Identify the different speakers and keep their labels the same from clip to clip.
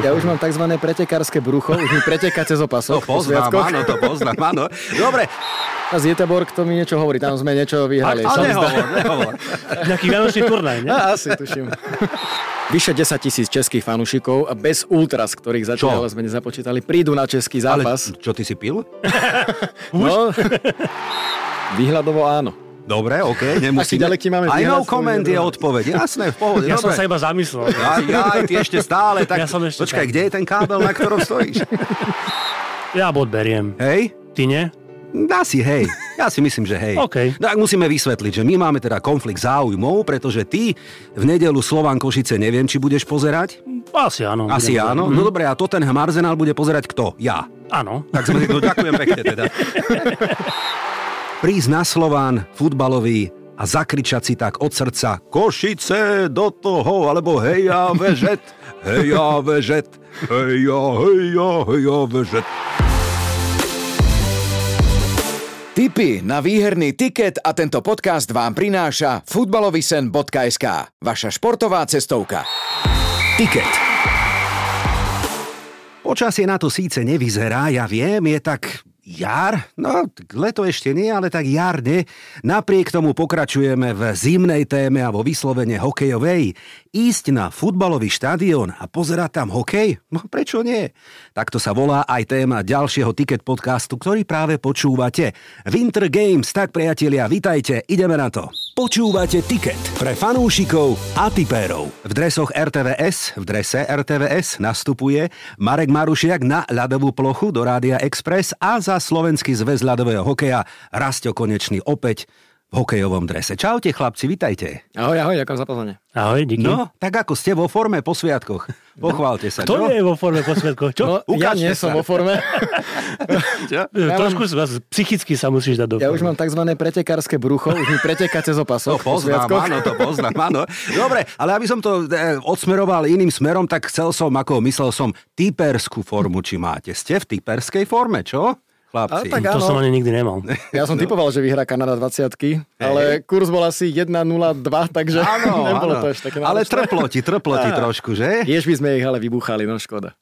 Speaker 1: Ja už mám tzv. pretekárske brucho, už mi preteka cez opasok.
Speaker 2: To poznám, áno, to poznám, áno. Dobre.
Speaker 1: A z Jeteborg to mi niečo hovorí, tam sme niečo vyhrali.
Speaker 2: Ale nehovor, nehovor.
Speaker 3: Nejaký vianočný turnaj, ne?
Speaker 1: A, asi, tuším. Vyše 10 tisíc českých fanúšikov a bez ultras, ktorých zatiaľ sme nezapočítali, prídu na český zápas.
Speaker 2: Ale čo, ty si pil?
Speaker 1: no, výhľadovo áno.
Speaker 2: Dobre, OK, nemusíme.
Speaker 1: ďalej ti máme
Speaker 2: Aj no comment je odpoveď. Jasné, v pohode.
Speaker 3: Ja som
Speaker 2: dobre.
Speaker 3: sa iba zamyslel.
Speaker 2: Ja, ja, ty ešte stále. Tak,
Speaker 3: Ja som ešte
Speaker 2: počkaj,
Speaker 3: tam.
Speaker 2: kde je ten kábel, na ktorom stojíš?
Speaker 3: Ja bod beriem.
Speaker 2: Hej?
Speaker 3: Ty nie?
Speaker 2: Asi hej. Ja si myslím, že hej.
Speaker 3: OK.
Speaker 2: Tak musíme vysvetliť, že my máme teda konflikt záujmov, pretože ty v nedelu Slován Košice neviem, či budeš pozerať.
Speaker 3: Asi áno.
Speaker 2: Asi
Speaker 3: budem-
Speaker 2: áno.
Speaker 3: Mhm.
Speaker 2: No dobre, a Tottenham Arsenal bude pozerať kto? Ja.
Speaker 3: Áno.
Speaker 2: Tak sme, no ďakujem pekne teda. Prísť na Slován futbalový a zakričať si tak od srdca Košice do toho, alebo heja vežet, heja vežet, heja, heja, heja vežet.
Speaker 4: Tipy na výherný tiket a tento podcast vám prináša futbalovisen.sk, vaša športová cestovka. Tiket.
Speaker 2: Počasie na to síce nevyzerá, ja viem, je tak jar, no leto ešte nie, ale tak jarne. Napriek tomu pokračujeme v zimnej téme a vo vyslovene hokejovej. Ísť na futbalový štadión a pozerať tam hokej? No prečo nie? Takto sa volá aj téma ďalšieho ticket podcastu, ktorý práve počúvate. Winter Games, tak priatelia, vitajte, ideme na to. Počúvate tiket pre fanúšikov a tipérov. V dresoch RTVS, v drese RTVS nastupuje Marek Marušiak na ľadovú plochu do Rádia Express a za Slovenský zväz ľadového hokeja Rasto Konečný opäť v hokejovom drese. Čaute chlapci, vitajte.
Speaker 1: Ahoj, ahoj, ďakujem za pozvanie.
Speaker 3: Ahoj, díky.
Speaker 2: No, tak ako ste vo forme po sviatkoch. Pochválte sa,
Speaker 3: Kto
Speaker 2: čo?
Speaker 3: je vo forme po svetkoch? Čo?
Speaker 1: No, ja nie
Speaker 2: sa.
Speaker 1: som vo forme.
Speaker 2: Čo?
Speaker 1: ja
Speaker 3: Trošku sa psychicky sa musíš dať do
Speaker 1: Ja už
Speaker 3: formy.
Speaker 1: mám tzv. pretekárske brucho, už mi preteka cez
Speaker 2: To
Speaker 1: opasok. po
Speaker 2: poznám,
Speaker 1: sviatkoch.
Speaker 2: áno, to poznám, áno. Dobre, ale aby som to e, odsmeroval iným smerom, tak chcel som, ako myslel som, typerskú formu, či máte. Ste v typerskej forme, čo? Chlapci.
Speaker 1: A tak
Speaker 3: To
Speaker 1: áno.
Speaker 3: som ani nikdy nemal.
Speaker 1: Ja som typoval, že vyhrá Kanada 20 ale kurz bol asi 1-0-2, takže
Speaker 2: Áno,
Speaker 1: nebolo
Speaker 2: áno.
Speaker 1: to ešte také
Speaker 2: Ale
Speaker 1: náročné.
Speaker 2: trplo ti, trplo ti trošku, že?
Speaker 1: Tiež by sme ich ale vybuchali, no škoda.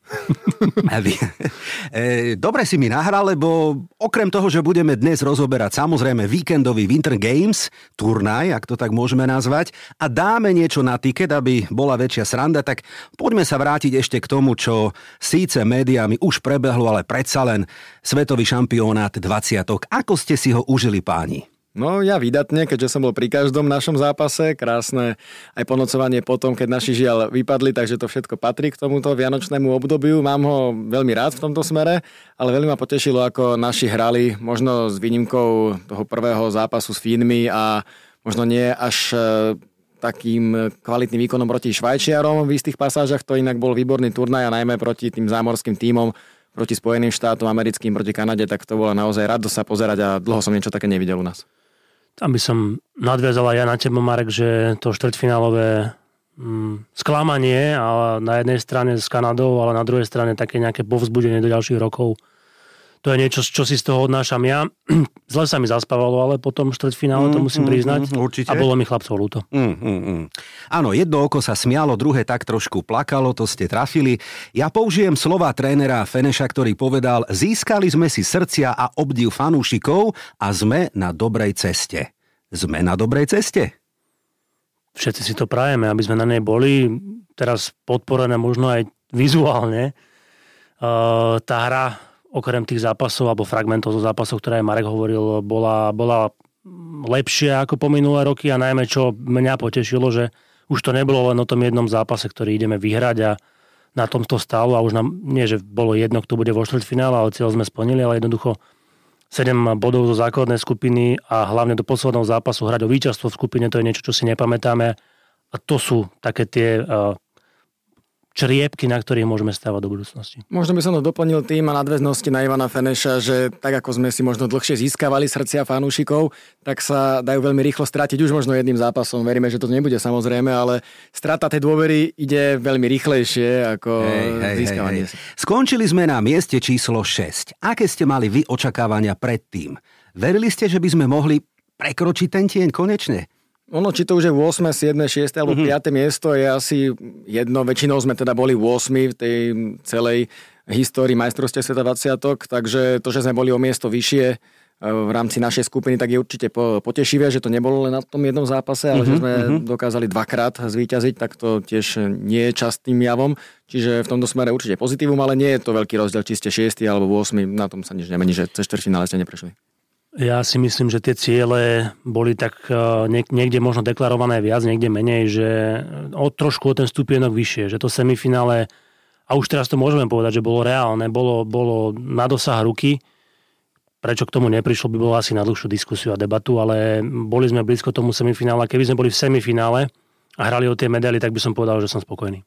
Speaker 2: E, Dobre si mi nahral, lebo okrem toho, že budeme dnes rozoberať samozrejme víkendový Winter Games, turnaj, ak to tak môžeme nazvať, a dáme niečo na tiket, aby bola väčšia sranda, tak poďme sa vrátiť ešte k tomu, čo síce médiami už prebehlo, ale predsa len svetový šampionát 20. Ako ste si ho užili páni?
Speaker 1: No ja vydatne, keďže som bol pri každom našom zápase, krásne aj ponocovanie potom, keď naši žiaľ vypadli, takže to všetko patrí k tomuto vianočnému obdobiu. Mám ho veľmi rád v tomto smere, ale veľmi ma potešilo, ako naši hrali, možno s výnimkou toho prvého zápasu s Fínmi a možno nie až e, takým kvalitným výkonom proti Švajčiarom v istých pasážach, to inak bol výborný turnaj a najmä proti tým zámorským tímom, proti Spojeným štátom americkým, proti Kanade, tak to bola naozaj radosť sa pozerať a dlho som niečo také nevidel u nás.
Speaker 3: Tam by som nadviazal aj ja na teba, Marek, že to štvrťfinálové mm, sklamanie a na jednej strane s Kanadou, ale na druhej strane také nejaké povzbudenie do ďalších rokov. To je niečo, čo si z toho odnášam ja. Zle sa mi zaspávalo, ale potom štvrťfinále to musím priznať.
Speaker 2: mm, určite.
Speaker 3: A bolo mi chlapcov ľúto.
Speaker 2: Mm, mm, mm. Áno, jedno oko sa smialo, druhé tak trošku plakalo, to ste trafili. Ja použijem slova trénera Feneša, ktorý povedal, získali sme si srdcia a obdiv fanúšikov a sme na dobrej ceste. Sme na dobrej ceste?
Speaker 3: Všetci si to prajeme, aby sme na nej boli. Teraz podporené možno aj vizuálne. Uh, tá hra, okrem tých zápasov alebo fragmentov zo zápasov, ktoré aj Marek hovoril, bola, bola lepšia ako po minulé roky a najmä čo mňa potešilo, že už to nebolo len o tom jednom zápase, ktorý ideme vyhrať a na tom to stálo a už nám, nie že bolo jedno, kto bude vo štvrťfinále, ale cieľ sme splnili, ale jednoducho 7 bodov zo základnej skupiny a hlavne do posledného zápasu hrať o víťazstvo v skupine, to je niečo, čo si nepamätáme. A to sú také tie uh, čriepky, na ktorých môžeme stávať do budúcnosti.
Speaker 1: Možno by som to doplnil tým a nadväznosti na Ivana Feneša, že tak ako sme si možno dlhšie získavali srdcia fanúšikov, tak sa dajú veľmi rýchlo strátiť už možno jedným zápasom. Veríme, že to nebude samozrejme, ale strata tej dôvery ide veľmi rýchlejšie ako získavanie.
Speaker 2: Skončili sme na mieste číslo 6. Aké ste mali vy očakávania predtým? Verili ste, že by sme mohli prekročiť ten tieň konečne?
Speaker 1: Ono, či to už je 8, 7, 6 alebo mm-hmm. 5 miesto je asi jedno. Väčšinou sme teda boli 8 v tej celej histórii majstrovstiev sveta 20 takže to, že sme boli o miesto vyššie e, v rámci našej skupiny, tak je určite potešivé, že to nebolo len na tom jednom zápase, ale mm-hmm, že sme mm-hmm. dokázali dvakrát zvíťaziť, tak to tiež nie je častým javom. Čiže v tomto smere určite pozitívum, ale nie je to veľký rozdiel, či ste 6 alebo 8, na tom sa nič nemení, že cez štvrťfinále ste neprešli.
Speaker 3: Ja si myslím, že tie ciele boli tak e, niekde možno deklarované viac, niekde menej, že o trošku o ten stupienok vyššie, že to semifinále, a už teraz to môžeme povedať, že bolo reálne, bolo, bolo na dosah ruky, prečo k tomu neprišlo, by bolo asi na dlhšiu diskusiu a debatu, ale boli sme blízko tomu semifinále. Keby sme boli v semifinále a hrali o tie medaily, tak by som povedal, že som spokojný.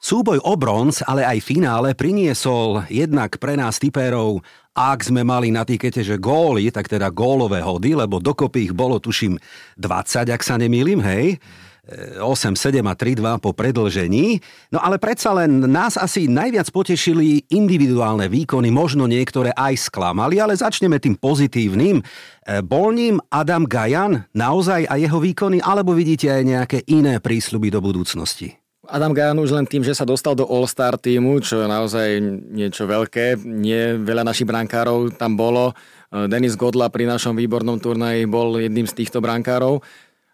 Speaker 2: Súboj o bronz, ale aj finále priniesol jednak pre nás typérov, ak sme mali na tikete, že góly, tak teda gólové hody, lebo dokopy ich bolo tuším 20, ak sa nemýlim, hej. 8, 7 a 3, 2 po predlžení. No ale predsa len nás asi najviac potešili individuálne výkony, možno niektoré aj sklamali, ale začneme tým pozitívnym. E, bol ním Adam Gajan naozaj a jeho výkony, alebo vidíte aj nejaké iné prísľuby do budúcnosti?
Speaker 1: Adam Gajan už len tým, že sa dostal do All-Star týmu, čo je naozaj niečo veľké. Nie veľa našich brankárov tam bolo. Denis Godla pri našom výbornom turnaji bol jedným z týchto brankárov.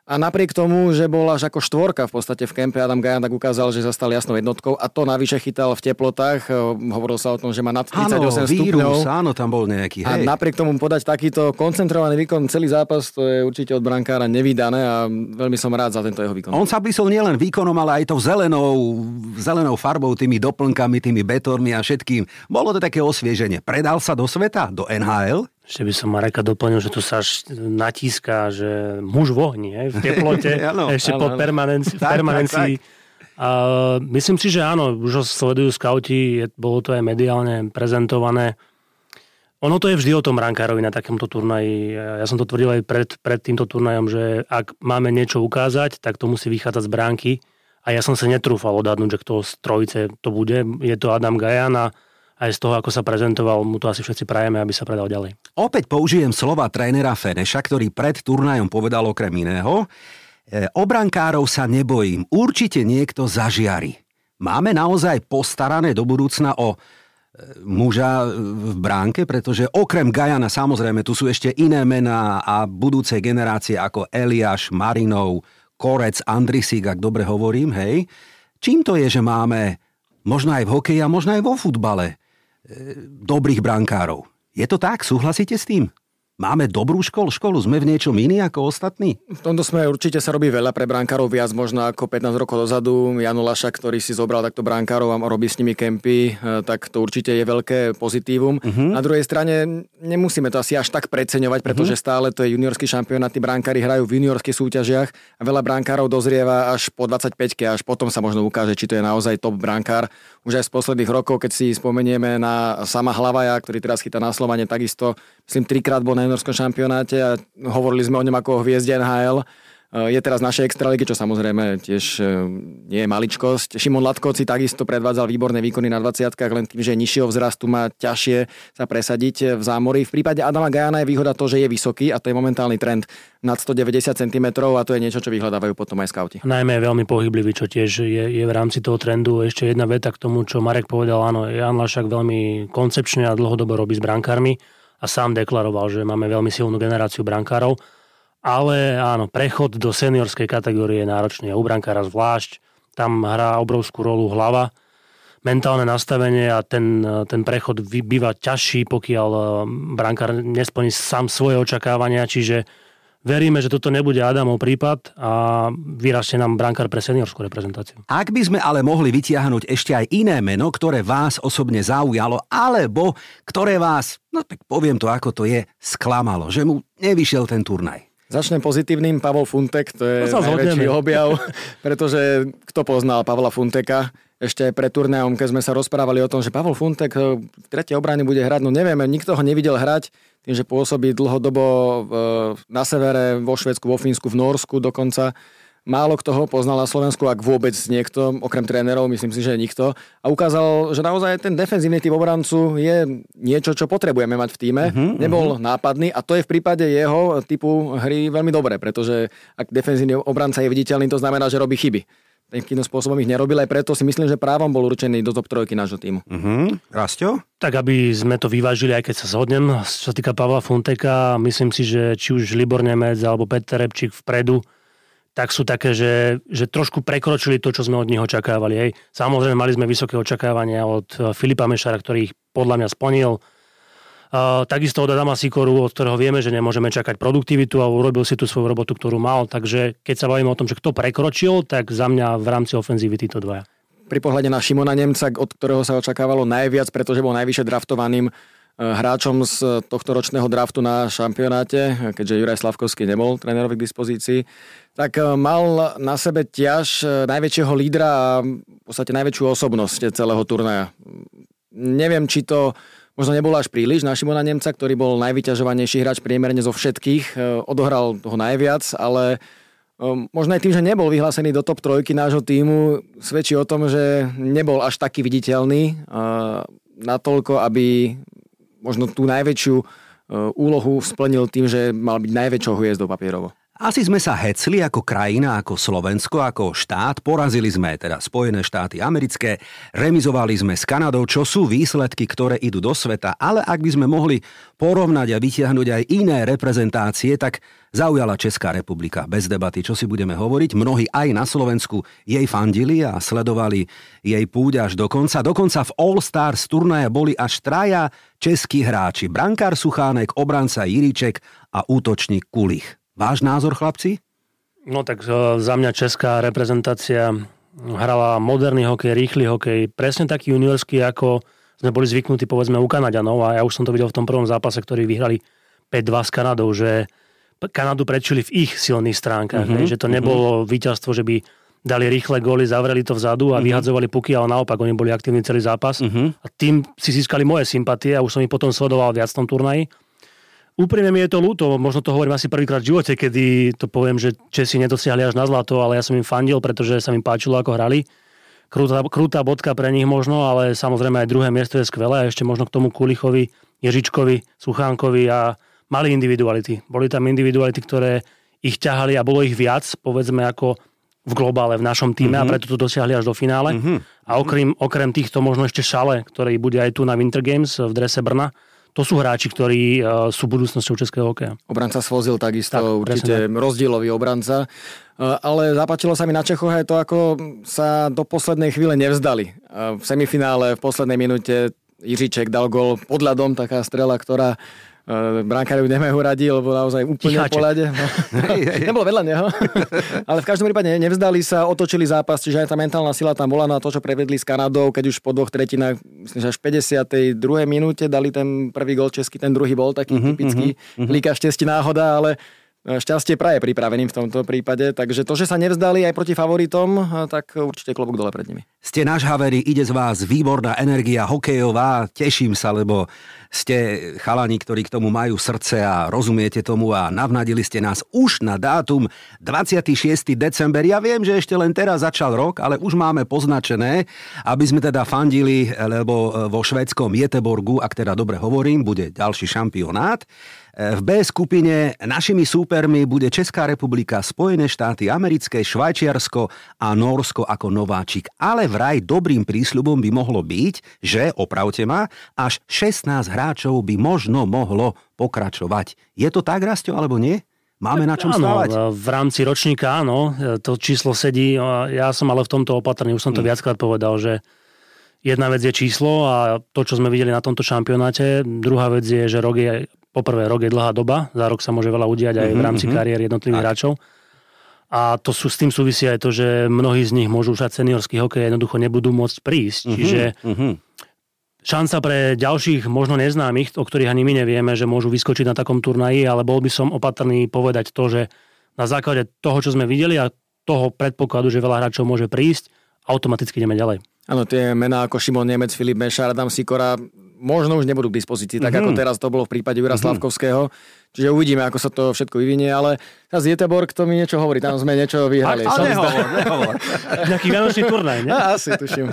Speaker 1: A napriek tomu, že bol až ako štvorka v podstate v kempe, Adam Gajan tak ukázal, že sa stal jasnou jednotkou a to navyše chytal v teplotách. E, hovorilo sa o tom, že má nad 38 áno, stupňov.
Speaker 2: Vírus, áno, tam bol nejaký.
Speaker 1: Hej. A napriek tomu podať takýto koncentrovaný výkon celý zápas, to je určite od brankára nevydané a veľmi som rád za tento jeho výkon.
Speaker 2: On sa blísol nielen výkonom, ale aj tou zelenou, zelenou farbou, tými doplnkami, tými betormi a všetkým. Bolo to také osvieženie. Predal sa do sveta, do NHL?
Speaker 3: Ešte by som Mareka doplnil, že tu sa natíska, že muž v ohni, hej, v teplote, ano, ešte ano, po permanencii. Tak, permanencii. Tak, tak. A myslím si, že áno, už ho sledujú skauti, bolo to aj mediálne prezentované. Ono to je vždy o tom rankárovi na takomto turnaji. Ja som to tvrdil aj pred, pred týmto turnajom, že ak máme niečo ukázať, tak to musí vychádzať z bránky. A ja som sa netrúfal odhadnúť, že kto z trojice to bude. Je to Adam Gajan a aj z toho, ako sa prezentoval, mu to asi všetci prajeme, aby sa predal ďalej.
Speaker 2: Opäť použijem slova trénera Feneša, ktorý pred turnajom povedal okrem iného, e, obrankárov sa nebojím, určite niekto zažiari. Máme naozaj postarané do budúcna o e, muža v bránke, pretože okrem Gajana samozrejme tu sú ešte iné mená a budúce generácie ako Eliáš, Marinov, Korec, Andrisík, ak dobre hovorím, hej. Čím to je, že máme možno aj v hokeji a možno aj vo futbale dobrých brankárov. Je to tak? Súhlasíte s tým? Máme dobrú školu, školu, sme v niečom iní ako ostatní?
Speaker 1: V tomto sme určite sa robí veľa pre brankárov, viac možno ako 15 rokov dozadu. Jano Laša, ktorý si zobral takto brankárov a robí s nimi kempy, e, tak to určite je veľké pozitívum. Uh-huh. Na druhej strane nemusíme to asi až tak preceňovať, pretože uh-huh. stále to je juniorský šampionát, tí brankári hrajú v juniorských súťažiach a veľa brankárov dozrieva až po 25 až potom sa možno ukáže, či to je naozaj top brankár. Už aj z posledných rokov, keď si spomenieme na sama Hlavaja, ktorý teraz chytá na Slovane, takisto myslím trikrát bol na juniorskom šampionáte a hovorili sme o ňom ako o hviezde NHL. Je teraz našej extraligy, čo samozrejme tiež e, nie je maličkosť. Šimon Latkoci takisto predvádzal výborné výkony na 20 len tým, že nižšieho vzrastu má ťažšie sa presadiť v zámori. V prípade Adama Gajana je výhoda to, že je vysoký a to je momentálny trend nad 190 cm a to je niečo, čo vyhľadávajú potom aj skauti.
Speaker 3: Najmä je veľmi pohyblivý, čo tiež je, je v rámci toho trendu. Ešte jedna veta k tomu, čo Marek povedal. Áno, Jan Lašak veľmi koncepčne a dlhodobo robí s brankármi a sám deklaroval, že máme veľmi silnú generáciu brankárov. Ale áno, prechod do seniorskej kategórie je náročný u brankára zvlášť. Tam hrá obrovskú rolu hlava, mentálne nastavenie a ten, ten prechod býva ťažší, pokiaľ eh, brankár nesplní sám svoje očakávania, čiže Veríme, že toto nebude Adamov prípad a vyrastie nám brankár pre seniorskú reprezentáciu.
Speaker 2: Ak by sme ale mohli vytiahnuť ešte aj iné meno, ktoré vás osobne zaujalo, alebo ktoré vás, no tak poviem to ako to je, sklamalo, že mu nevyšiel ten turnaj.
Speaker 1: Začnem pozitívnym, Pavol Funtek, to je to najväčší objav, pretože kto poznal Pavla Funteka, ešte aj pred turnajom, keď sme sa rozprávali o tom, že Pavol Funtek v tretej obrane bude hrať, no nevieme, nikto ho nevidel hrať, tým, že pôsobí dlhodobo na severe, vo Švedsku, vo Fínsku, v Norsku dokonca. málo kto ho poznal na Slovensku, ak vôbec niekto, okrem trénerov, myslím si, že nikto. A ukázal, že naozaj ten defenzívny typ obrancu je niečo, čo potrebujeme mať v týme. Uh-huh, Nebol uh-huh. nápadný a to je v prípade jeho typu hry veľmi dobré, pretože ak defenzívny obranca je viditeľný, to znamená, že robí chyby takým spôsobom ich nerobil, aj preto si myslím, že právom bol určený do top trojky nášho týmu.
Speaker 2: Uh-huh. Rastio?
Speaker 3: Tak aby sme to vyvážili, aj keď sa zhodnem, čo sa týka Pavla Fonteka, myslím si, že či už Libor Nemec alebo Peter Repčík vpredu, tak sú také, že, že trošku prekročili to, čo sme od nich očakávali. Hej. Samozrejme, mali sme vysoké očakávania od eh, Filipa Mešara, ktorý ich podľa mňa splnil. Uh, takisto od Adama Sikoru, od ktorého vieme, že nemôžeme čakať produktivitu a urobil si tú svoju robotu, ktorú mal. Takže keď sa bavíme o tom, že kto prekročil, tak za mňa v rámci ofenzívy títo dvaja.
Speaker 1: Pri pohľade na Šimona Nemca, od ktorého sa očakávalo najviac, pretože bol najvyššie draftovaným Eh, hráčom z tohto ročného draftu na šampionáte, keďže Juraj Slavkovský nebol trénerovi k dispozícii, tak eh, mal na sebe ťaž eh, najväčšieho lídra a v podstate najväčšiu osobnosť celého turnaja. Neviem, či to možno nebolo až príliš na Šimona Nemca, ktorý bol najvyťažovanejší hráč priemerne zo všetkých, odohral toho najviac, ale možno aj tým, že nebol vyhlásený do top trojky nášho týmu, svedčí o tom, že nebol až taký viditeľný natoľko, aby možno tú najväčšiu e, úlohu splnil tým, že mal byť najväčšou hviezdou papierovo.
Speaker 2: Asi sme sa hecli ako krajina, ako Slovensko, ako štát. Porazili sme teda Spojené štáty americké, remizovali sme s Kanadou, čo sú výsledky, ktoré idú do sveta. Ale ak by sme mohli porovnať a vytiahnuť aj iné reprezentácie, tak zaujala Česká republika bez debaty, čo si budeme hovoriť. Mnohí aj na Slovensku jej fandili a sledovali jej púť až do konca. Dokonca v All Stars turnaje boli až traja českí hráči. Brankár Suchánek, obranca Jiriček a útočník Kulich. Váš názor, chlapci?
Speaker 3: No tak e, za mňa česká reprezentácia hrala moderný hokej, rýchly hokej, presne taký juniorský, ako sme boli zvyknutí povedzme u Kanaďanov a ja už som to videl v tom prvom zápase, ktorý vyhrali 5-2 s Kanadou, že Kanadu prečili v ich silných stránkach, mm-hmm. že to mhm. nebolo mm-hmm. víťazstvo, že by dali rýchle góly, zavreli to vzadu a mm-hmm. vyhadzovali puky, ale naopak oni boli aktívni celý zápas mm-hmm. a tým si získali moje sympatie a už som ich potom sledoval viac v tom turnaji Úprimne mi je to ľúto, možno to hovorím asi prvýkrát v živote, kedy to poviem, že Česi nedosiahli až na zlato, ale ja som im fandil, pretože sa mi páčilo, ako hrali. Krúta, krúta bodka pre nich možno, ale samozrejme aj druhé miesto je skvelé a ešte možno k tomu Kulichovi, Ježičkovi, Suchánkovi a mali individuality. Boli tam individuality, ktoré ich ťahali a bolo ich viac, povedzme ako v globále, v našom týme mm-hmm. a preto to dosiahli až do finále. Mm-hmm. A okrem, okrem týchto možno ešte šale, ktorý bude aj tu na Winter Games v drese Brna, to sú hráči, ktorí uh, sú budúcnosťou českého hokeja.
Speaker 1: Obranca Svozil takisto, tak, určite presne. rozdielový obranca. Uh, ale zapáčilo sa mi na Čechoch aj to, ako sa do poslednej chvíle nevzdali. Uh, v semifinále v poslednej minúte Jiříček dal gol pod ľadom, taká strela, ktorá Uh, brankári nemajú radi, lebo naozaj úplne Ticháček. v polade. No. Nebolo vedľa neho. Ale v každom prípade nevzdali sa, otočili zápas, čiže aj tá mentálna sila tam bola na to, čo prevedli s Kanadou, keď už po dvoch tretinách, myslím, že až v 52. minúte dali ten prvý gol český, ten druhý bol taký uh-huh, typický uh-huh. líka štesti náhoda, ale šťastie praje pripraveným v tomto prípade, takže to, že sa nevzdali aj proti favoritom, tak určite klobúk dole pred nimi.
Speaker 2: Ste náš Haveri, ide z vás výborná energia hokejová, teším sa, lebo ste chalani, ktorí k tomu majú srdce a rozumiete tomu a navnadili ste nás už na dátum 26. december. Ja viem, že ešte len teraz začal rok, ale už máme poznačené, aby sme teda fandili, lebo vo švedskom Jeteborgu, ak teda dobre hovorím, bude ďalší šampionát. V B skupine našimi súpermi bude Česká republika, Spojené štáty americké, Švajčiarsko a Norsko ako nováčik. Ale vraj dobrým prísľubom by mohlo byť, že, opravte ma, až 16 hráčov by možno mohlo pokračovať. Je to tak, Rasto, alebo nie? Máme na čom stávať?
Speaker 3: Áno, v rámci ročníka áno, to číslo sedí. Ja som ale v tomto opatrný, už som to hmm. viackrát povedal, že jedna vec je číslo a to, čo sme videli na tomto šampionáte. Druhá vec je, že rok je poprvé rok je dlhá doba, za rok sa môže veľa udiať aj v mhm, rámci mm-hmm. kariér jednotlivých hráčov. A to sú, s tým súvisí aj to, že mnohí z nich môžu už aj seniorský hokej jednoducho nebudú môcť prísť. Mm-hmm. Čiže mm-hmm. šanca pre ďalších možno neznámych, o ktorých ani my nevieme, že môžu vyskočiť na takom turnaji, ale bol by som opatrný povedať to, že na základe toho, čo sme videli a toho predpokladu, že veľa hráčov môže prísť, automaticky ideme ďalej.
Speaker 1: Áno, tie mená ako Šimon Nemec, Filip Mešar, Adam Sikora možno už nebudú k dispozícii, tak mm-hmm. ako teraz to bolo v prípade Jura mm-hmm. Slavkovského. Čiže uvidíme, ako sa to všetko vyvinie, ale z Jeteborg to mi niečo hovorí, tam sme niečo vyhrali.
Speaker 2: A, a nehovor, nehovor.
Speaker 3: Nejaký vianočný turnaj, ne?
Speaker 1: A, asi, tuším.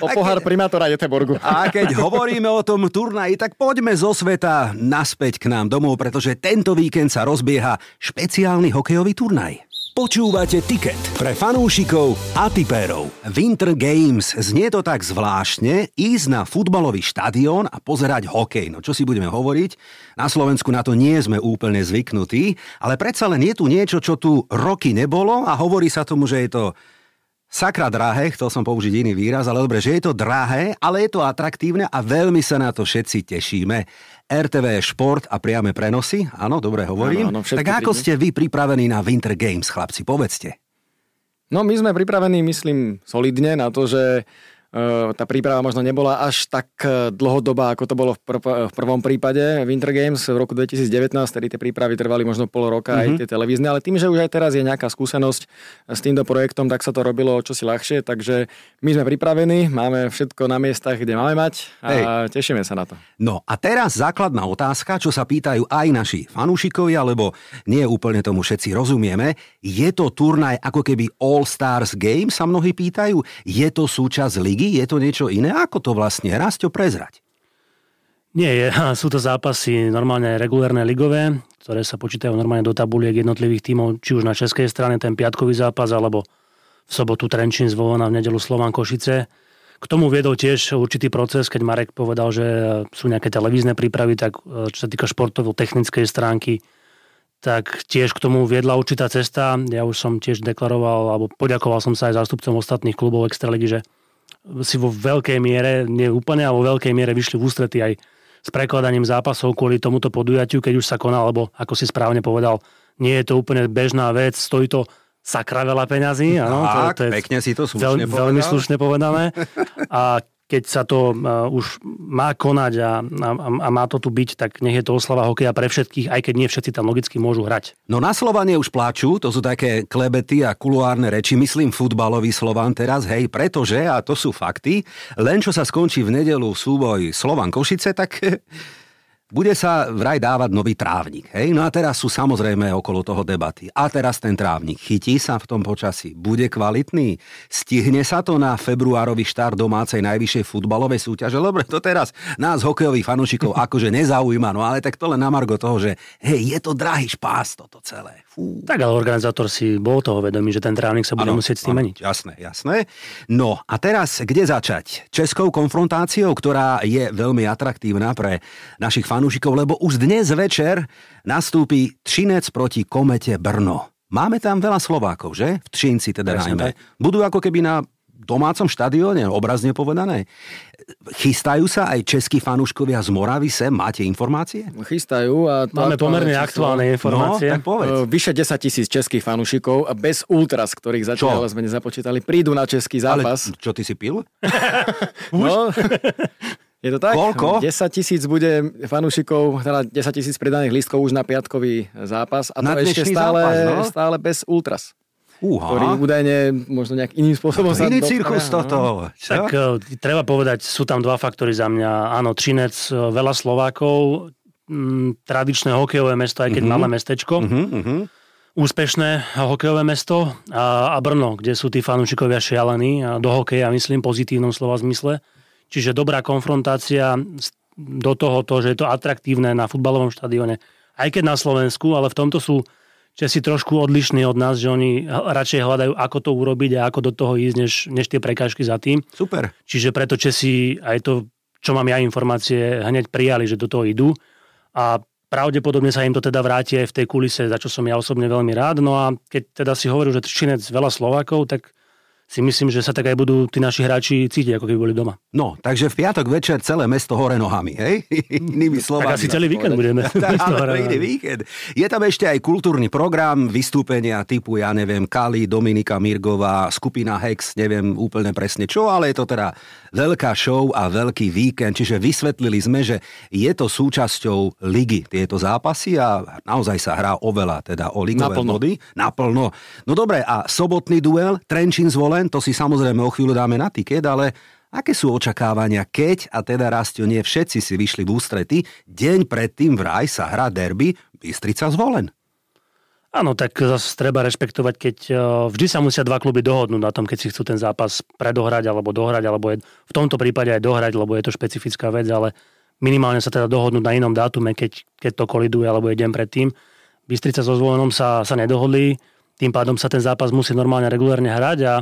Speaker 1: O pohár primátora Jeteborgu.
Speaker 2: A keď hovoríme o tom turnaji, tak poďme zo sveta naspäť k nám domov, pretože tento víkend sa rozbieha špeciálny hokejový turnaj. Počúvate Ticket pre fanúšikov a tipérov. Winter Games. Znie to tak zvláštne ísť na futbalový štadión a pozerať hokej. No čo si budeme hovoriť? Na Slovensku na to nie sme úplne zvyknutí, ale predsa len je tu niečo, čo tu roky nebolo a hovorí sa tomu, že je to sakra drahé, chcel som použiť iný výraz, ale dobre, že je to drahé, ale je to atraktívne a veľmi sa na to všetci tešíme. RTV Šport a priame prenosy, áno, dobre hovorím. Áno, áno, tak ako ste vy pripravení na Winter Games, chlapci, povedzte.
Speaker 1: No my sme pripravení, myslím, solidne na to, že tá príprava možno nebola až tak eh, dlhodobá, ako to bolo v, pr- v prvom prípade Winter Games v roku 2019, tedy tie prípravy trvali možno pol roka mm-hmm. aj mhm. tie televízne, ale tým, že už aj teraz je nejaká skúsenosť s týmto projektom, tak sa to robilo čosi ľahšie, takže my sme pripravení, máme všetko na miestach, kde máme mať a Hej. tešíme sa na to.
Speaker 2: No a teraz základná otázka, čo sa pýtajú aj naši fanúšikovia, lebo nie úplne tomu všetci rozumieme. Je to turnaj ako keby All Stars Game, sa mnohí pýtajú? Je to súčasť ligy? Ligy? Je to niečo iné? Ako to vlastne? Rásťo prezrať.
Speaker 3: Nie, sú to zápasy normálne regulérne ligové, ktoré sa počítajú normálne do tabuliek jednotlivých tímov, či už na českej strane ten piatkový zápas, alebo v sobotu Trenčín zvolená v nedelu Slovan Košice. K tomu viedol tiež určitý proces, keď Marek povedal, že sú nejaké televízne prípravy, tak e, čo sa týka športovo-technickej stránky, tak tiež k tomu viedla určitá cesta. Ja už som tiež deklaroval, alebo poďakoval som sa aj zástupcom ostatných klubov Extraligy, že si vo veľkej miere, nie úplne, ale vo veľkej miere vyšli v ústrety aj s prekladaním zápasov kvôli tomuto podujatiu, keď už sa konal, alebo ako si správne povedal, nie je to úplne bežná vec, stojí to sakra veľa peňazí. Áno,
Speaker 2: tak, to, to je pekne si to slušne
Speaker 3: veľ, Veľmi slušne povedané. A keď sa to uh, už má konať a, a, a má to tu byť, tak nech je to oslava hokeja pre všetkých, aj keď nie všetci tam logicky môžu hrať.
Speaker 2: No na Slovanie už pláču, to sú také klebety a kuluárne reči, myslím futbalový Slovan teraz, hej, pretože, a to sú fakty, len čo sa skončí v nedelu súboj Slovan Košice, tak bude sa vraj dávať nový trávnik. Hej? No a teraz sú samozrejme okolo toho debaty. A teraz ten trávnik chytí sa v tom počasí, bude kvalitný, stihne sa to na februárový štart domácej najvyššej futbalovej súťaže. Dobre, to teraz nás hokejových fanúšikov akože nezaujíma, no ale tak to len na margo toho, že hej, je to drahý špás toto celé.
Speaker 3: Fú. Tak ale organizátor si bol toho vedomý, že ten trávnik sa bude ano, musieť s tým ano, meniť.
Speaker 2: Jasné, jasné. No a teraz kde začať? Českou konfrontáciou, ktorá je veľmi atraktívna pre našich fanúšikov lebo už dnes večer nastúpi Třinec proti Komete Brno. Máme tam veľa Slovákov, že? V Třinci teda najmä. Budú ako keby na domácom štadióne, obrazne povedané. Chystajú sa aj českí fanúškovia z Moravy sem? Máte informácie?
Speaker 1: Chystajú. A
Speaker 3: Máme pomerne aktuálne informácie.
Speaker 2: No, tak povedz.
Speaker 1: Vyše 10 tisíc českých fanúšikov a bez ultras, ktorých zatiaľ sme nezapočítali, prídu na český zápas.
Speaker 2: Ale čo, ty si pil?
Speaker 1: no, Je to tak?
Speaker 2: Koľko?
Speaker 1: 10 tisíc bude fanúšikov, teda 10 tisíc predaných lístkov už na piatkový zápas a
Speaker 2: na
Speaker 1: to ešte stále,
Speaker 2: zápas, no?
Speaker 1: stále bez ultras.
Speaker 2: Uha.
Speaker 1: ktorý údajne možno nejak iným spôsobom
Speaker 2: sa... Iný cirkus no. toto.
Speaker 3: Čo? Tak uh, treba povedať, sú tam dva faktory za mňa. Áno, Trinec, uh, veľa Slovákov, m, tradičné hokejové mesto, aj keď uh-huh. malé mestečko. Uh-huh, uh-huh. Úspešné hokejové mesto a, a Brno, kde sú tí fanúšikovia šialení a do hokeja, myslím, pozitívnom slova zmysle. Čiže dobrá konfrontácia do toho, to, že je to atraktívne na futbalovom štadióne. Aj keď na Slovensku, ale v tomto sú Česi trošku odlišní od nás, že oni radšej hľadajú, ako to urobiť a ako do toho ísť, než, než tie prekážky za tým.
Speaker 2: Super.
Speaker 3: Čiže preto Česi aj to, čo mám ja informácie, hneď prijali, že do toho idú. A pravdepodobne sa im to teda vráti aj v tej kulise, za čo som ja osobne veľmi rád. No a keď teda si hovoril, že Činec veľa Slovákov, tak si myslím, že sa tak aj budú tí naši hráči cítiť, ako keby boli doma.
Speaker 2: No, takže v piatok večer celé mesto hore nohami, hej? Inými slovami.
Speaker 3: Tak asi celý víkend budeme.
Speaker 2: Ale víkend. Je tam ešte aj kultúrny program, vystúpenia typu, ja neviem, Kali, Dominika Mirgová, skupina Hex, neviem úplne presne čo, ale je to teda veľká show a veľký víkend, čiže vysvetlili sme, že je to súčasťou ligy tieto zápasy a naozaj sa hrá oveľa, teda o ligové Naplno. body. Naplno. No dobre, a sobotný duel, Trenčín zvolen, to si samozrejme o chvíľu dáme na tiket, ale Aké sú očakávania, keď, a teda Rastio, nie všetci si vyšli v ústrety, deň predtým vraj sa hrá derby Bystrica zvolen?
Speaker 3: Áno, tak zase treba rešpektovať, keď e, vždy sa musia dva kluby dohodnúť na tom, keď si chcú ten zápas predohrať alebo dohrať, alebo je, v tomto prípade aj dohrať, lebo je to špecifická vec, ale minimálne sa teda dohodnúť na inom dátume, keď, keď to koliduje alebo je deň predtým. Bystrica so zvolenom sa, sa nedohodli, tým pádom sa ten zápas musí normálne regulárne hrať a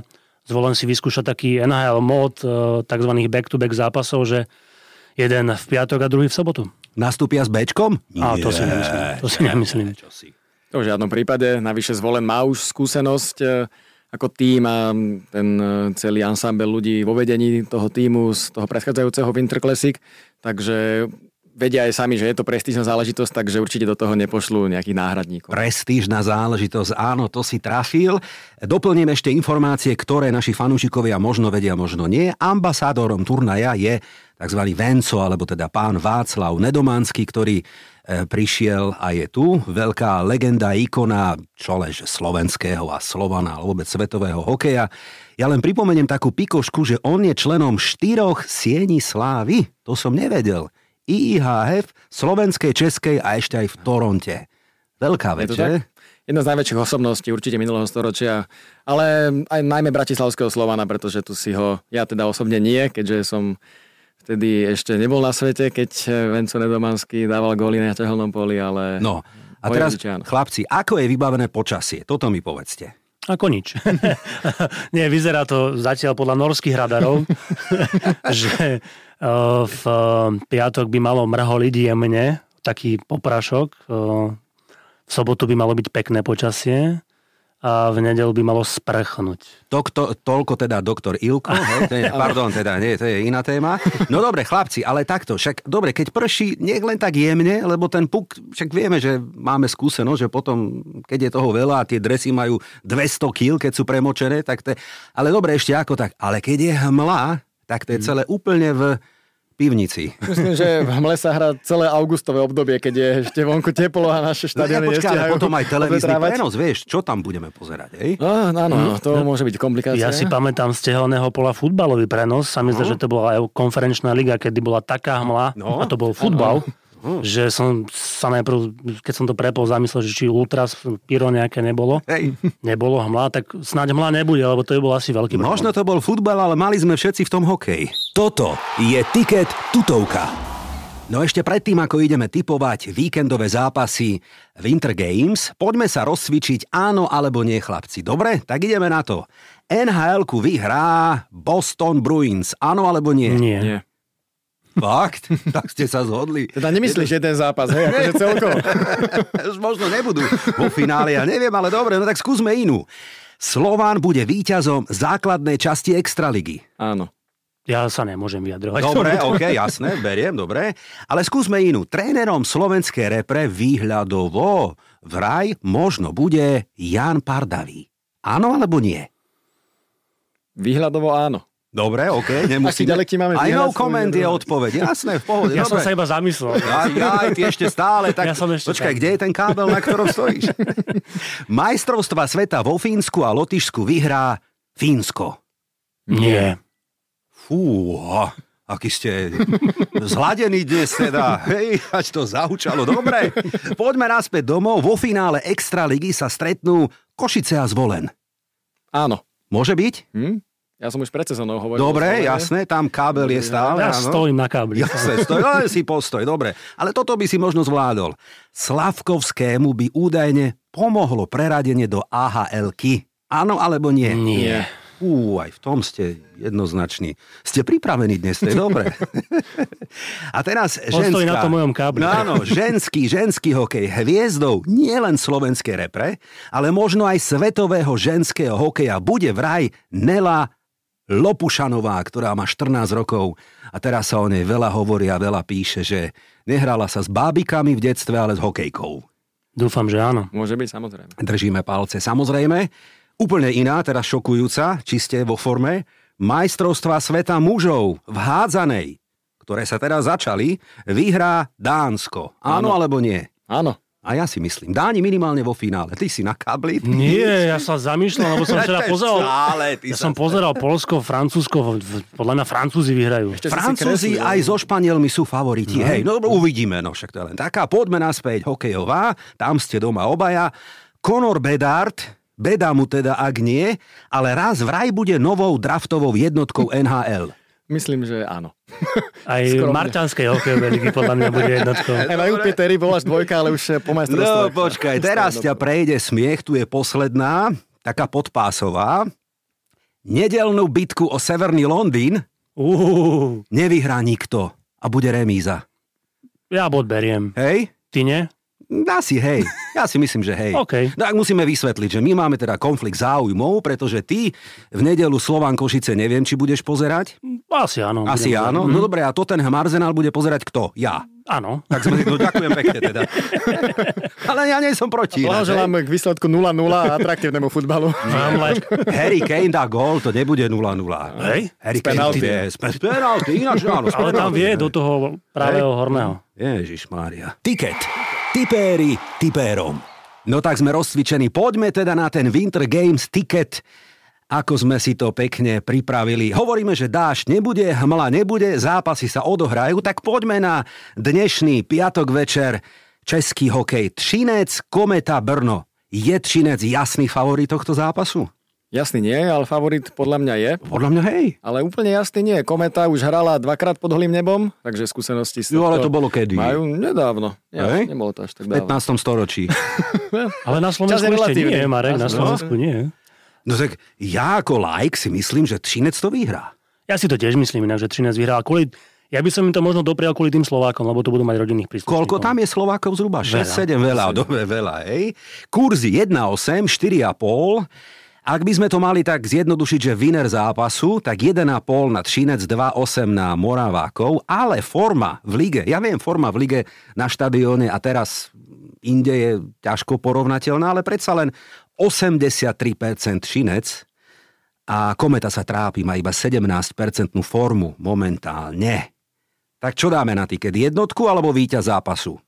Speaker 3: zvolen si vyskúša taký NHL mod, e, tzv. back-to-back zápasov, že jeden v piatok a druhý v sobotu.
Speaker 2: Nastúpia s Bčkom?
Speaker 3: A to si nemyslím. To si nemyslím.
Speaker 1: To v žiadnom prípade. Navyše zvolen má už skúsenosť e, ako tým a ten e, celý ansámbel ľudí vo vedení toho týmu z toho predchádzajúceho Winter Classic. Takže vedia aj sami, že je to prestížna záležitosť, takže určite do toho nepošlú nejakých náhradníkov.
Speaker 2: Prestížna záležitosť, áno, to si trafil. Doplním ešte informácie, ktoré naši fanúšikovia možno vedia, možno nie. Ambasádorom turnaja je tzv. Venco, alebo teda pán Václav Nedomanský, ktorý E, prišiel a je tu. Veľká legenda, ikona, čo lež slovenského a Slovana, alebo vôbec svetového hokeja. Ja len pripomeniem takú pikošku, že on je členom štyroch sieni slávy. To som nevedel. IIHF, slovenskej, českej a ešte aj v Toronte. Veľká vec, že?
Speaker 1: Jedna z najväčších osobností určite minulého storočia, ale aj najmä bratislavského Slovana, pretože tu si ho ja teda osobne nie, keďže som vtedy ešte nebol na svete, keď Venco Nedomanský dával góly na ťahelnom poli, ale...
Speaker 2: No, a teraz, chlapci, ako je vybavené počasie? Toto mi povedzte.
Speaker 3: Ako nič. Nie, vyzerá to zatiaľ podľa norských radarov, že v piatok by malo mrholiť jemne, taký poprašok. V sobotu by malo byť pekné počasie a v nedelu by malo sprchnúť.
Speaker 2: Doktor, toľko teda doktor Ilko, hej, je, pardon, teda nie, to je iná téma. No dobre, chlapci, ale takto, však dobre, keď prší, nech len tak jemne, lebo ten puk, však vieme, že máme skúsenosť, že potom, keď je toho veľa a tie dresy majú 200 kg, keď sú premočené, tak to je, ale dobre, ešte ako tak, ale keď je hmla, tak to je celé úplne v, pivnici.
Speaker 1: Myslím, že v Hmle sa hrá celé augustové obdobie, keď je ešte vonku teplo a naše štadióny no,
Speaker 2: ja, ale potom aj televízny prenos, vieš, čo tam budeme pozerať, hej?
Speaker 1: No, áno, no, to no, môže byť komplikácia.
Speaker 3: Ja si pamätám z tehelného pola futbalový prenos, sa mi zdá, no. že to bola aj konferenčná liga, kedy bola taká hmla no. a to bol futbal. Ano. Hmm. Že som sa najprv, keď som to prepol, zamyslel, že či ultras, pyro nejaké nebolo. Hej. Nebolo hmla, tak snáď hmla nebude, lebo to by bol asi veľký
Speaker 2: problém. Možno to bol futbal, ale mali sme všetci v tom hokej. Toto je Tiket tutovka. No ešte predtým, ako ideme typovať víkendové zápasy Winter Games, poďme sa rozcvičiť áno alebo nie, chlapci. Dobre? Tak ideme na to. NHL-ku vyhrá Boston Bruins. Áno alebo nie?
Speaker 3: Nie. nie.
Speaker 2: Fakt? Tak ste sa zhodli.
Speaker 1: Teda nemyslíš, že ten zápas, hej, akože celkovo.
Speaker 2: Možno nebudú vo finále, ja neviem, ale dobre, no tak skúsme inú. Slován bude víťazom základnej časti Extraligy.
Speaker 1: Áno.
Speaker 3: Ja sa nemôžem vyjadrovať.
Speaker 2: Dobre, ok, jasné, beriem, dobre. Ale skúsme inú. Trénerom slovenskej repre výhľadovo vraj možno bude Jan Pardavý. Áno alebo nie?
Speaker 1: Výhľadovo áno.
Speaker 2: Dobre, OK, nemusíme.
Speaker 1: ďalej máme
Speaker 2: Aj no comment je odpoveď. Jasné, v pohode.
Speaker 3: Ja
Speaker 2: dobre.
Speaker 3: som sa iba zamyslel.
Speaker 2: Aj, aj, ty ešte stále. Tak,
Speaker 3: ja som ešte
Speaker 2: počkaj, kde je ten kábel, na ktorom stojíš? Majstrovstva sveta vo Fínsku a Lotyšsku vyhrá Fínsko.
Speaker 3: Nie.
Speaker 2: Fú, aký ste zhladení dnes teda. Hej, až to zaučalo. Dobre, poďme naspäť domov. Vo finále Extraligy sa stretnú Košice a Zvolen.
Speaker 1: Áno.
Speaker 2: Môže byť?
Speaker 1: Hm? Ja som už pred sezónou hovoril.
Speaker 2: Dobre, jasné, tam kábel je stále.
Speaker 3: Ja áno. stojím na kábli.
Speaker 2: Jasné, stoj, ale si postoj, dobre. Ale toto by si možno zvládol. Slavkovskému by údajne pomohlo preradenie do AHL-ky. Áno alebo nie?
Speaker 3: Nie.
Speaker 2: Ú, aj v tom ste jednoznační. Ste pripravení dnes, to je dobre. A teraz ženská...
Speaker 3: na tom mojom kábli.
Speaker 2: No áno, ženský, ženský hokej. Hviezdou nie len slovenskej repre, ale možno aj svetového ženského hokeja bude vraj Nela Lopušanová, ktorá má 14 rokov a teraz sa o nej veľa hovorí a veľa píše, že nehrala sa s bábikami v detstve, ale s hokejkou.
Speaker 3: Dúfam, že áno.
Speaker 1: Môže byť, samozrejme.
Speaker 2: Držíme palce. Samozrejme, úplne iná, teraz šokujúca, či ste vo forme, majstrovstva sveta mužov v hádzanej, ktoré sa teraz začali, vyhrá Dánsko. Áno, áno. alebo nie?
Speaker 1: Áno.
Speaker 2: A ja si myslím, Dáni minimálne vo finále. Ty si na kabli. Ty...
Speaker 3: Nie, ja sa zamýšľam, lebo som včera pozeral,
Speaker 2: Stále, ty
Speaker 3: ja
Speaker 2: sa
Speaker 3: som pozeral Polsko, Francúzsko, podľa mňa Francúzi vyhrajú.
Speaker 1: Ešte
Speaker 2: Francúzi
Speaker 1: kreslil.
Speaker 2: aj so Španielmi sú favoriti. Hej, no uvidíme, no však to je len taká. Poďme naspäť, hokejová, tam ste doma obaja. Conor Bedard, beda mu teda ak nie, ale raz vraj bude novou draftovou jednotkou NHL.
Speaker 1: Myslím, že áno.
Speaker 3: Aj
Speaker 1: Skromne.
Speaker 3: Marťanskej hokejovej ligy podľa mňa bude jednotkou.
Speaker 1: Aj na Jupiteri bola až dvojka, ale už po majstrovstve.
Speaker 2: No počkaj, teraz ťa prejde smiech, tu je posledná, taká podpásová. Nedelnú bitku o Severný Londýn
Speaker 3: Uh,
Speaker 2: nevyhrá nikto a bude remíza.
Speaker 3: ja bod beriem.
Speaker 2: Hej?
Speaker 3: Ty nie?
Speaker 2: Asi hej. Ja si myslím, že hej.
Speaker 3: OK.
Speaker 2: No tak musíme vysvetliť, že my máme teda konflikt záujmov, pretože ty v nedelu Slován Košice neviem, či budeš pozerať.
Speaker 3: Asi áno.
Speaker 2: Asi
Speaker 3: budem-
Speaker 2: áno.
Speaker 3: Mhm.
Speaker 2: No dobre, a Tottenham Arsenal bude pozerať kto? Ja.
Speaker 3: Áno.
Speaker 2: Tak sme, no ďakujem pekne teda. Ale ja nie som proti.
Speaker 1: Blahoželám k výsledku 0-0 a atraktívnemu futbalu.
Speaker 3: Mám.
Speaker 2: Harry Kane dá gól, to nebude 0-0.
Speaker 3: Hej?
Speaker 2: Harry Kane z pe- z penalty, ináč áno.
Speaker 3: Ale tam vie do toho pravého horného.
Speaker 2: Ježiš Mária. Tiket. Tipéri tipérom. No tak sme rozcvičení. Poďme teda na ten Winter Games tiket. Ako sme si to pekne pripravili. Hovoríme, že dážď nebude, hmla nebude, zápasy sa odohrajú, tak poďme na dnešný piatok večer. Český hokej. Třinec, Kometa, Brno. Je Třinec jasný favorit tohto zápasu?
Speaker 1: Jasný nie, ale favorit podľa mňa je.
Speaker 2: Podľa mňa hej.
Speaker 1: Ale úplne jasný nie. Kometa už hrala dvakrát pod holým nebom, takže skúsenosti z
Speaker 2: Jo, ale to bolo kedy?
Speaker 1: Majú nedávno. Ja,
Speaker 2: Hej?
Speaker 1: nebolo to až tak
Speaker 2: V
Speaker 1: dávno.
Speaker 2: 15. storočí.
Speaker 3: Ale na Slovensku ešte
Speaker 1: relatívny.
Speaker 3: nie, Marek, na
Speaker 1: No.
Speaker 3: Slovensku nie.
Speaker 2: No tak ja ako like si myslím, že Třinec to vyhrá.
Speaker 3: Ja si to tiež myslím inak, že 13 vyhrá. Kvôli, ja by som im to možno doprial kvôli tým Slovákom, lebo to budú mať rodinných príslušníkov.
Speaker 2: Koľko tam je Slovákov zhruba? 6-7, veľa, dobre, veľa, hej. Kurzy 1,8, 4,5. Ak by sme to mali tak zjednodušiť, že winner zápasu, tak 1,5 na Třinec, 2,8 na Moravákov, ale forma v lige, ja viem, forma v lige na štadióne a teraz inde je ťažko porovnateľná, ale predsa len 83% Třinec a Kometa sa trápi, má iba 17% formu momentálne. Tak čo dáme na tiket? Jednotku alebo víťaz zápasu?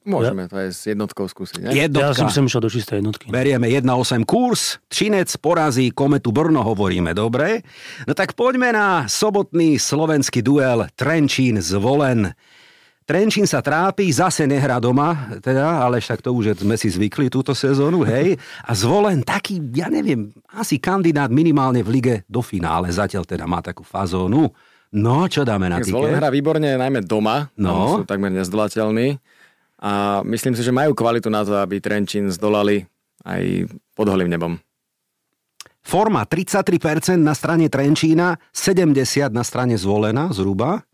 Speaker 1: Môžeme to aj s jednotkou skúsiť. Ne?
Speaker 3: Ja
Speaker 2: Jednotka.
Speaker 3: som išiel do čistej jednotky.
Speaker 2: Berieme 1,8 kurz, Činec porazí Kometu Brno, hovoríme, dobre? No tak poďme na sobotný slovenský duel Trenčín zvolen. Trenčín sa trápi, zase nehrá doma, teda, ale však to už sme si zvykli túto sezónu, hej. A zvolen taký, ja neviem, asi kandidát minimálne v lige do finále, zatiaľ teda má takú fazónu. No, čo dáme na
Speaker 1: Tak Zvolen hrá výborne najmä doma,
Speaker 2: No.
Speaker 1: no. sú takmer nezdolateľní a myslím si, že majú kvalitu na to, aby Trenčín zdolali aj pod holým nebom.
Speaker 2: Forma 33% na strane Trenčína, 70% na strane Zvolena zhruba.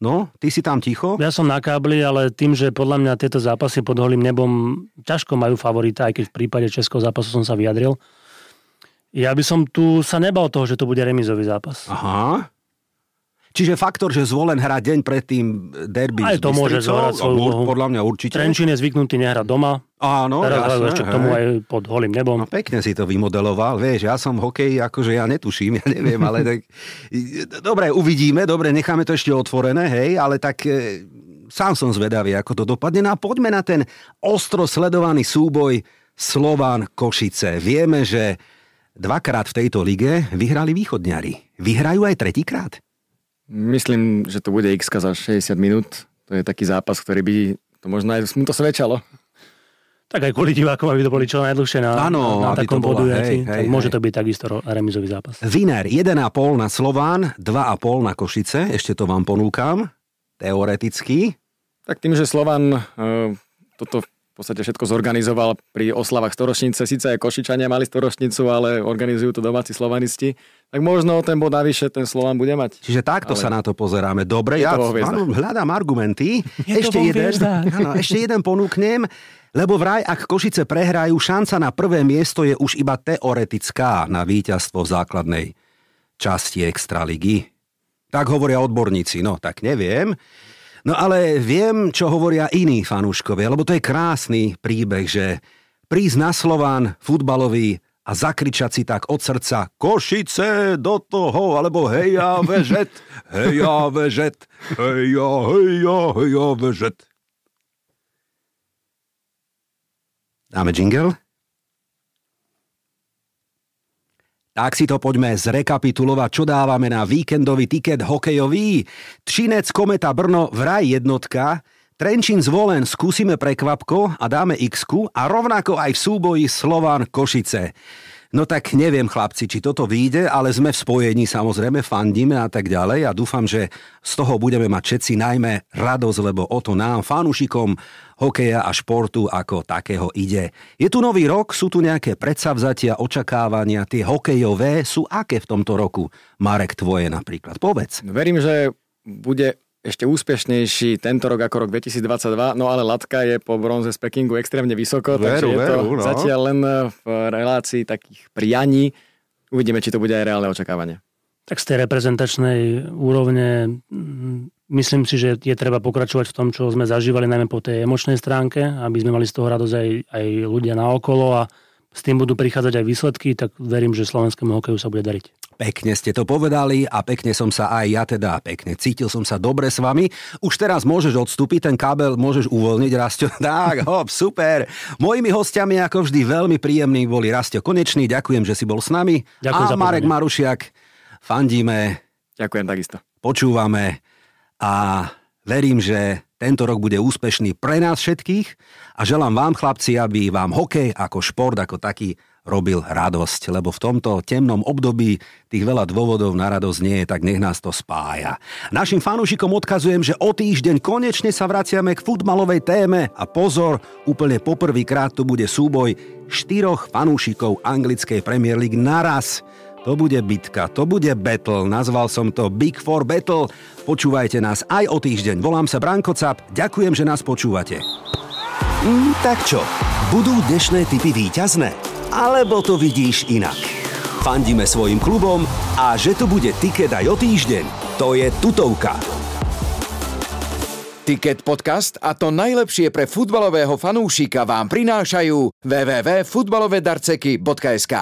Speaker 2: No, ty si tam ticho?
Speaker 3: Ja som na kábli, ale tým, že podľa mňa tieto zápasy pod holým nebom ťažko majú favorita, aj keď v prípade českého zápasu som sa vyjadril. Ja by som tu sa nebal toho, že to bude remizový zápas.
Speaker 2: Aha. Čiže faktor, že Zvolen hrá deň predtým derby
Speaker 3: Aj to môže zohrať svoju úlohu.
Speaker 2: Podľa mňa určite.
Speaker 3: Trenčín je zvyknutý nehrať doma,
Speaker 2: Áno,
Speaker 3: teraz
Speaker 2: jasné,
Speaker 3: ešte k tomu aj pod holým nebom.
Speaker 2: No pekne si to vymodeloval, vieš, ja som hokej, akože ja netuším, ja neviem, ale tak... Dobre, uvidíme, dobre, necháme to ešte otvorené, hej, ale tak e, sám som zvedavý, ako to dopadne. No a poďme na ten ostro sledovaný súboj Slován Košice. Vieme, že dvakrát v tejto lige vyhrali východňari. Vyhrajú aj tretíkrát?
Speaker 1: Myslím, že to bude x za 60 minút. To je taký zápas, ktorý by to možno aj mu to svedčalo.
Speaker 3: Tak aj kvôli divákom, aby to boli čo najdlhšie na,
Speaker 2: Áno,
Speaker 3: na, takom podujatí.
Speaker 2: hej, hej,
Speaker 3: tak môže
Speaker 2: hej.
Speaker 3: to byť takisto remizový zápas.
Speaker 2: Winner 1,5 na Slován, 2,5 na Košice, ešte to vám ponúkam, teoreticky.
Speaker 1: Tak tým, že Slovan e, toto podstate všetko zorganizoval pri oslavách storočnice, síce aj Košičania mali storočnicu, ale organizujú to domáci slovanisti, tak možno ten bod navyše ten Slovan bude mať.
Speaker 2: Čiže takto
Speaker 1: Ale-
Speaker 2: sa na to pozeráme. Dobre, ja áno, hľadám argumenty.
Speaker 3: Je to
Speaker 2: ešte, jeden, áno, ešte jeden ponúknem, lebo vraj, ak Košice prehrajú, šanca na prvé miesto je už iba teoretická na víťazstvo v základnej časti Extraligy. Tak hovoria odborníci, no tak neviem. No ale viem, čo hovoria iní fanúškovia, lebo to je krásny príbeh, že prísť na Slován futbalový a zakričať si tak od srdca Košice do toho, alebo heja vežet, heja vežet, heja, heja, heja vežet. Dáme jingle? Tak si to poďme zrekapitulovať, čo dávame na víkendový tiket hokejový. Třinec, Kometa, Brno, vraj jednotka, Trenčín zvolen skúsime prekvapko a dáme x a rovnako aj v súboji Slovan Košice. No tak neviem, chlapci, či toto vyjde, ale sme v spojení, samozrejme, fandíme a tak ďalej a dúfam, že z toho budeme mať všetci najmä radosť, lebo o to nám, fanúšikom hokeja a športu ako takého ide. Je tu nový rok, sú tu nejaké predsavzatia, očakávania, tie hokejové sú aké v tomto roku? Marek, tvoje napríklad, povedz.
Speaker 1: Verím, že bude ešte úspešnejší tento rok ako rok 2022, no ale latka je po bronze z Pekingu extrémne vysoko, veru, takže je to veru, no. zatiaľ len v relácii takých prianí. Uvidíme, či to bude aj reálne očakávanie.
Speaker 3: Tak z tej reprezentačnej úrovne mm, myslím si, že je treba pokračovať v tom, čo sme zažívali najmä po tej emočnej stránke, aby sme mali z toho radosť aj, aj ľudia naokolo a s tým budú prichádzať aj výsledky, tak verím, že slovenskému hokeju sa bude dariť.
Speaker 2: Pekne ste to povedali a pekne som sa aj ja teda pekne cítil som sa dobre s vami. Už teraz môžeš odstúpiť, ten kábel môžeš uvoľniť, Rastio. Tak, hop, super. Mojimi hostiami ako vždy veľmi príjemní boli Rastio Konečný, ďakujem, že si bol s nami.
Speaker 3: Ďakujem
Speaker 2: a Marek Marušiak, fandíme.
Speaker 1: Ďakujem takisto.
Speaker 2: Počúvame a verím, že tento rok bude úspešný pre nás všetkých a želám vám, chlapci, aby vám hokej ako šport, ako taký robil radosť, lebo v tomto temnom období tých veľa dôvodov na radosť nie je, tak nech nás to spája. Našim fanúšikom odkazujem, že o týždeň konečne sa vraciame k futbalovej téme a pozor, úplne poprvýkrát tu bude súboj štyroch fanúšikov anglickej Premier League naraz. To bude bitka, to bude battle, nazval som to Big Four Battle. Počúvajte nás aj o týždeň. Volám sa Branko Cap, ďakujem, že nás počúvate. Mm, tak čo, budú dnešné typy výťazné? Alebo to vidíš inak? Fandíme svojim klubom a že tu bude tiket aj o týždeň, to je tutovka.
Speaker 4: Ticket podcast a to najlepšie pre futbalového fanúšika vám prinášajú www.futbalovedarceky.sk